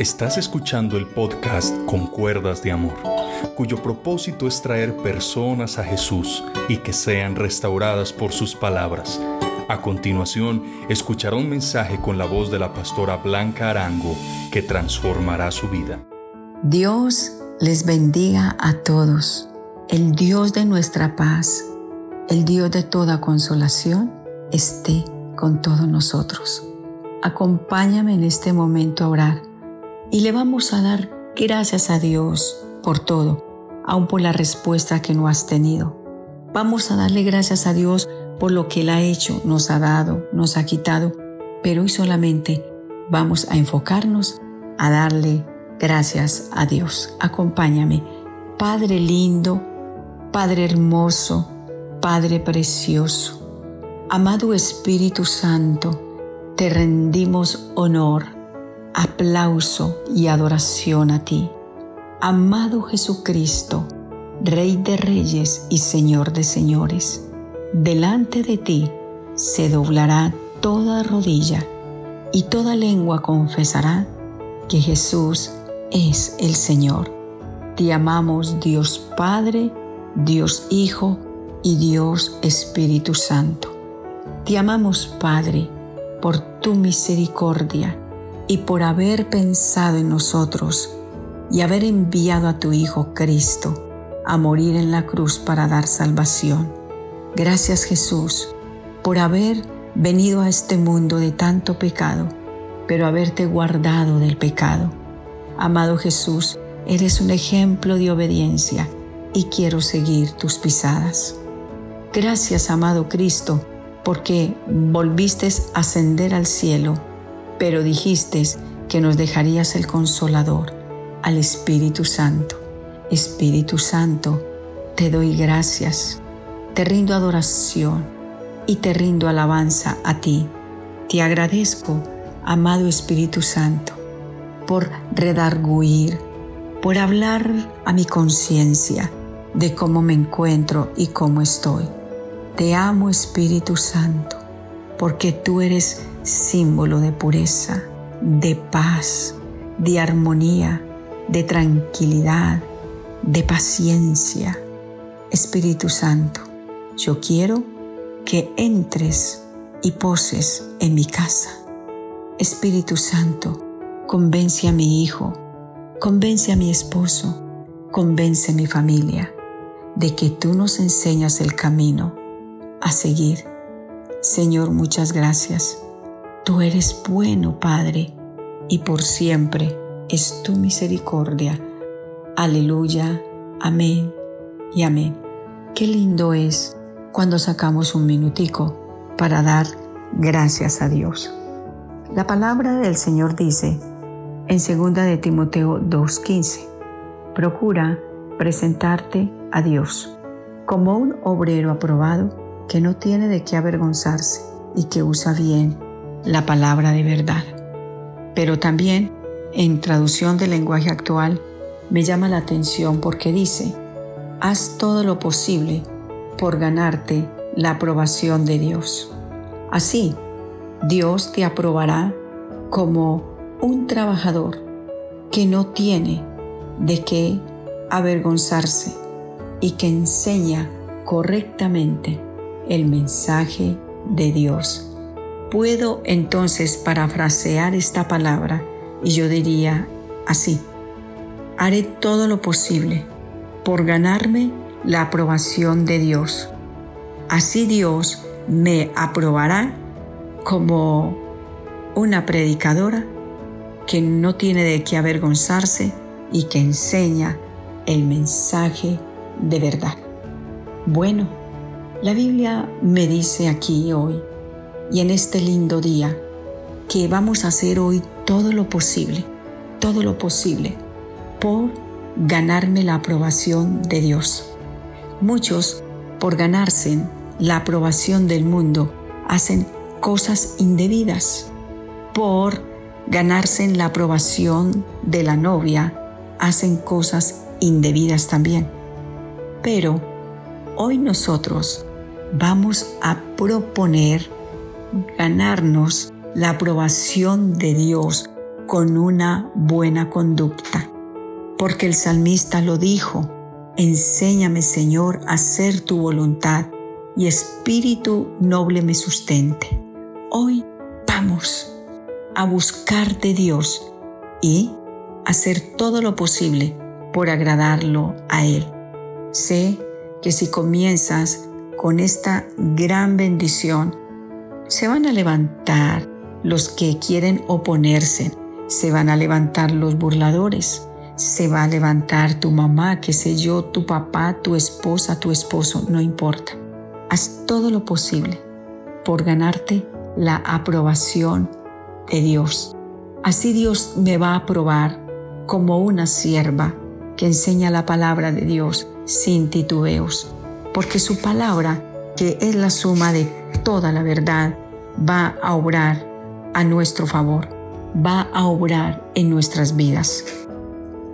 Estás escuchando el podcast Con Cuerdas de Amor, cuyo propósito es traer personas a Jesús y que sean restauradas por sus palabras. A continuación, escuchará un mensaje con la voz de la pastora Blanca Arango que transformará su vida. Dios les bendiga a todos. El Dios de nuestra paz, el Dios de toda consolación, esté con todos nosotros. Acompáñame en este momento a orar y le vamos a dar gracias a Dios por todo, aun por la respuesta que no has tenido. Vamos a darle gracias a Dios por lo que Él ha hecho, nos ha dado, nos ha quitado, pero hoy solamente vamos a enfocarnos a darle gracias a Dios. Acompáñame, Padre lindo, Padre hermoso, Padre precioso, amado Espíritu Santo, te rendimos honor aplauso y adoración a ti. Amado Jesucristo, Rey de Reyes y Señor de Señores, delante de ti se doblará toda rodilla y toda lengua confesará que Jesús es el Señor. Te amamos Dios Padre, Dios Hijo y Dios Espíritu Santo. Te amamos Padre por tu misericordia y por haber pensado en nosotros y haber enviado a tu Hijo Cristo a morir en la cruz para dar salvación. Gracias Jesús por haber venido a este mundo de tanto pecado, pero haberte guardado del pecado. Amado Jesús, eres un ejemplo de obediencia y quiero seguir tus pisadas. Gracias, amado Cristo, porque volviste a ascender al cielo pero dijiste que nos dejarías el consolador, al Espíritu Santo. Espíritu Santo, te doy gracias, te rindo adoración y te rindo alabanza a ti. Te agradezco, amado Espíritu Santo, por redarguir, por hablar a mi conciencia de cómo me encuentro y cómo estoy. Te amo, Espíritu Santo, porque tú eres símbolo de pureza, de paz, de armonía, de tranquilidad, de paciencia. Espíritu Santo, yo quiero que entres y poses en mi casa. Espíritu Santo, convence a mi hijo, convence a mi esposo, convence a mi familia de que tú nos enseñas el camino a seguir. Señor, muchas gracias Tú eres bueno, Padre, y por siempre es tu misericordia. Aleluya, amén y amén. Qué lindo es cuando sacamos un minutico para dar gracias a Dios. La palabra del Señor dice en 2 de Timoteo 2:15, procura presentarte a Dios como un obrero aprobado que no tiene de qué avergonzarse y que usa bien la palabra de verdad. Pero también, en traducción del lenguaje actual, me llama la atención porque dice, haz todo lo posible por ganarte la aprobación de Dios. Así, Dios te aprobará como un trabajador que no tiene de qué avergonzarse y que enseña correctamente el mensaje de Dios Puedo entonces parafrasear esta palabra y yo diría así, haré todo lo posible por ganarme la aprobación de Dios. Así Dios me aprobará como una predicadora que no tiene de qué avergonzarse y que enseña el mensaje de verdad. Bueno, la Biblia me dice aquí hoy y en este lindo día que vamos a hacer hoy todo lo posible, todo lo posible por ganarme la aprobación de Dios. Muchos, por ganarse la aprobación del mundo, hacen cosas indebidas. Por ganarse la aprobación de la novia, hacen cosas indebidas también. Pero hoy nosotros vamos a proponer ganarnos la aprobación de Dios con una buena conducta. Porque el salmista lo dijo, enséñame Señor a hacer tu voluntad y espíritu noble me sustente. Hoy vamos a buscar de Dios y hacer todo lo posible por agradarlo a Él. Sé que si comienzas con esta gran bendición, se van a levantar los que quieren oponerse, se van a levantar los burladores, se va a levantar tu mamá, qué sé yo, tu papá, tu esposa, tu esposo, no importa. Haz todo lo posible por ganarte la aprobación de Dios. Así Dios me va a aprobar como una sierva que enseña la palabra de Dios sin titubeos, porque su palabra, que es la suma de toda la verdad, va a obrar a nuestro favor, va a obrar en nuestras vidas.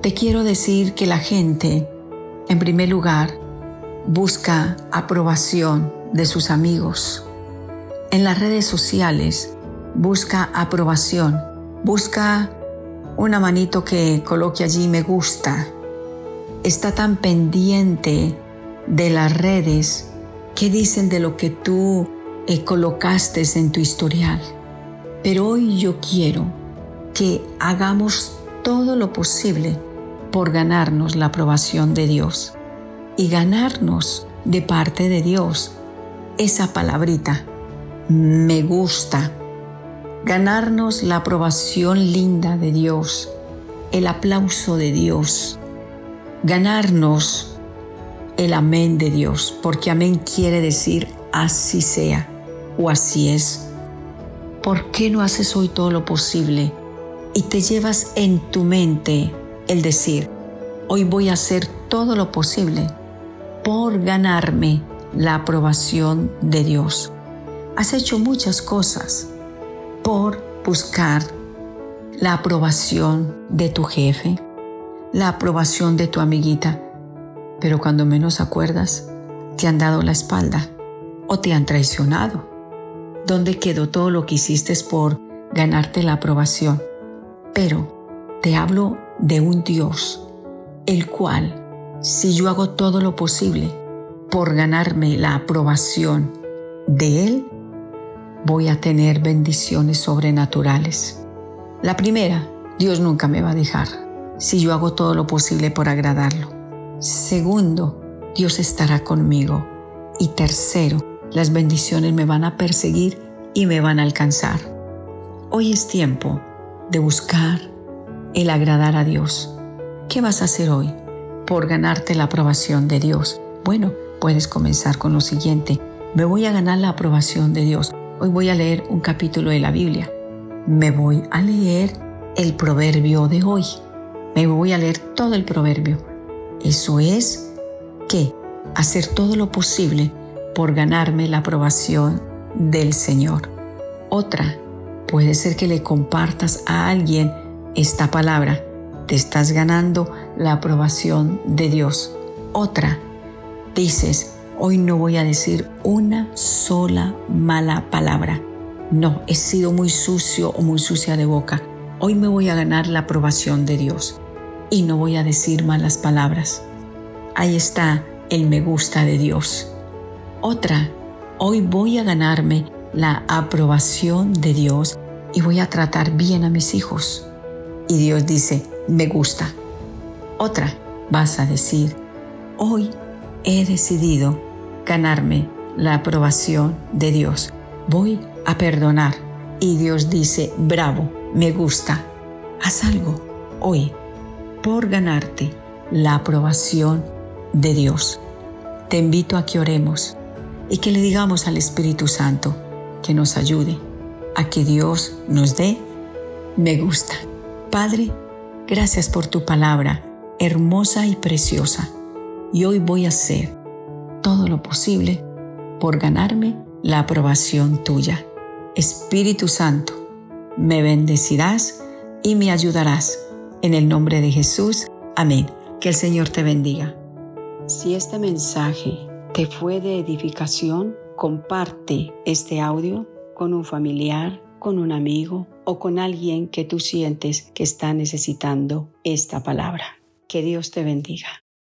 Te quiero decir que la gente, en primer lugar, busca aprobación de sus amigos. En las redes sociales busca aprobación, busca una manito que coloque allí me gusta. Está tan pendiente de las redes que dicen de lo que tú eh, colocaste en tu historial. Pero hoy yo quiero que hagamos todo lo posible por ganarnos la aprobación de Dios y ganarnos de parte de Dios esa palabrita, me gusta, ganarnos la aprobación linda de Dios, el aplauso de Dios, ganarnos el amén de Dios, porque amén quiere decir así sea o así es. ¿Por qué no haces hoy todo lo posible y te llevas en tu mente el decir, hoy voy a hacer todo lo posible por ganarme la aprobación de Dios? Has hecho muchas cosas por buscar la aprobación de tu jefe, la aprobación de tu amiguita, pero cuando menos acuerdas, te han dado la espalda o te han traicionado. ¿Dónde quedó todo lo que hiciste por ganarte la aprobación? Pero te hablo de un Dios, el cual, si yo hago todo lo posible por ganarme la aprobación de Él, voy a tener bendiciones sobrenaturales. La primera, Dios nunca me va a dejar si yo hago todo lo posible por agradarlo. Segundo, Dios estará conmigo. Y tercero, las bendiciones me van a perseguir y me van a alcanzar. Hoy es tiempo de buscar el agradar a Dios. ¿Qué vas a hacer hoy por ganarte la aprobación de Dios? Bueno, puedes comenzar con lo siguiente. Me voy a ganar la aprobación de Dios. Hoy voy a leer un capítulo de la Biblia. Me voy a leer el proverbio de hoy. Me voy a leer todo el proverbio. Eso es que hacer todo lo posible por ganarme la aprobación del Señor. Otra, puede ser que le compartas a alguien esta palabra. Te estás ganando la aprobación de Dios. Otra, dices, Hoy no voy a decir una sola mala palabra. No, he sido muy sucio o muy sucia de boca. Hoy me voy a ganar la aprobación de Dios y no voy a decir malas palabras. Ahí está el me gusta de Dios. Otra, hoy voy a ganarme la aprobación de Dios y voy a tratar bien a mis hijos. Y Dios dice, me gusta. Otra, vas a decir, hoy he decidido ganarme la aprobación de Dios. Voy a perdonar. Y Dios dice, bravo, me gusta. Haz algo hoy por ganarte la aprobación de Dios. Te invito a que oremos y que le digamos al Espíritu Santo que nos ayude a que Dios nos dé me gusta. Padre, gracias por tu palabra hermosa y preciosa. Y hoy voy a ser todo lo posible por ganarme la aprobación tuya. Espíritu Santo, me bendecirás y me ayudarás. En el nombre de Jesús, amén. Que el Señor te bendiga. Si este mensaje te fue de edificación, comparte este audio con un familiar, con un amigo o con alguien que tú sientes que está necesitando esta palabra. Que Dios te bendiga.